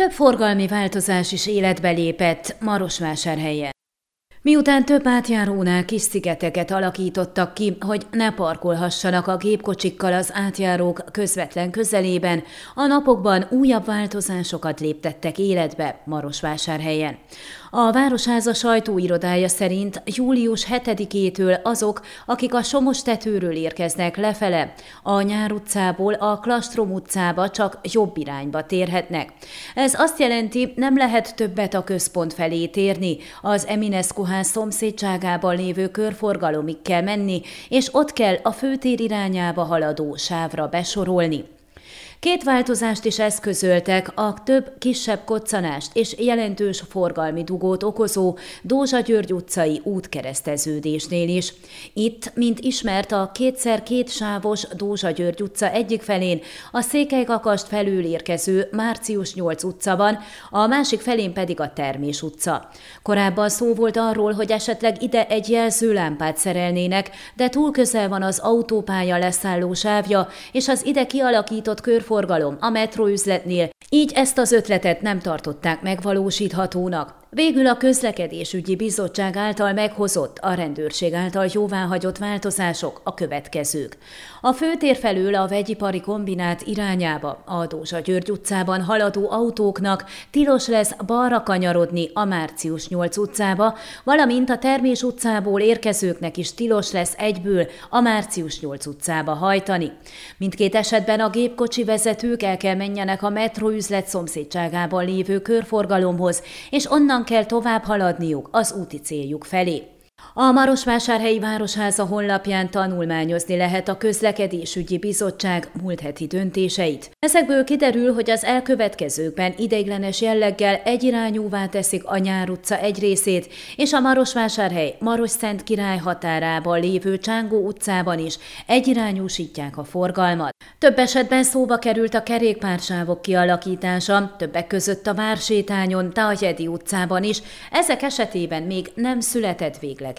Több forgalmi változás is életbe lépett Marosvásárhelyen. Miután több átjárónál kis szigeteket alakítottak ki, hogy ne parkolhassanak a gépkocsikkal az átjárók közvetlen közelében, a napokban újabb változásokat léptettek életbe Marosvásárhelyen. A Városháza sajtóirodája szerint július 7-től azok, akik a Somos tetőről érkeznek lefele, a Nyár utcából a Klastrom utcába csak jobb irányba térhetnek. Ez azt jelenti, nem lehet többet a központ felé térni, az Eminescu ház szomszédságában lévő körforgalomig kell menni, és ott kell a főtér irányába haladó sávra besorolni. Két változást is eszközöltek a több kisebb koccanást és jelentős forgalmi dugót okozó Dózsa György utcai útkereszteződésnél is. Itt, mint ismert, a kétszer két sávos Dózsa György utca egyik felén a Székelykakast felül érkező Március 8 utca van, a másik felén pedig a Termés utca. Korábban szó volt arról, hogy esetleg ide egy jelzőlámpát szerelnének, de túl közel van az autópálya leszálló sávja, és az ide kialakított kör forgalom a metróüzletnél, így ezt az ötletet nem tartották megvalósíthatónak. Végül a közlekedésügyi bizottság által meghozott, a rendőrség által jóváhagyott változások a következők. A főtér felől a vegyipari kombinát irányába, a Dózsa György utcában haladó autóknak tilos lesz balra kanyarodni a Március 8 utcába, valamint a Termés utcából érkezőknek is tilos lesz egyből a Március 8 utcába hajtani. Mindkét esetben a gépkocsi vezetők el kell menjenek a metróüzlet szomszédságában lévő körforgalomhoz, és onnan onnan kell tovább haladniuk az úti céljuk felé. A Marosvásárhelyi Városháza honlapján tanulmányozni lehet a közlekedésügyi bizottság múlt heti döntéseit. Ezekből kiderül, hogy az elkövetkezőkben ideiglenes jelleggel egyirányúvá teszik a Nyár utca egy részét, és a Marosvásárhely Maros-Szent Király határában lévő Csángó utcában is egyirányúsítják a forgalmat. Több esetben szóba került a kerékpársávok kialakítása, többek között a Vársétányon, Tajedi utcában is, ezek esetében még nem született végleges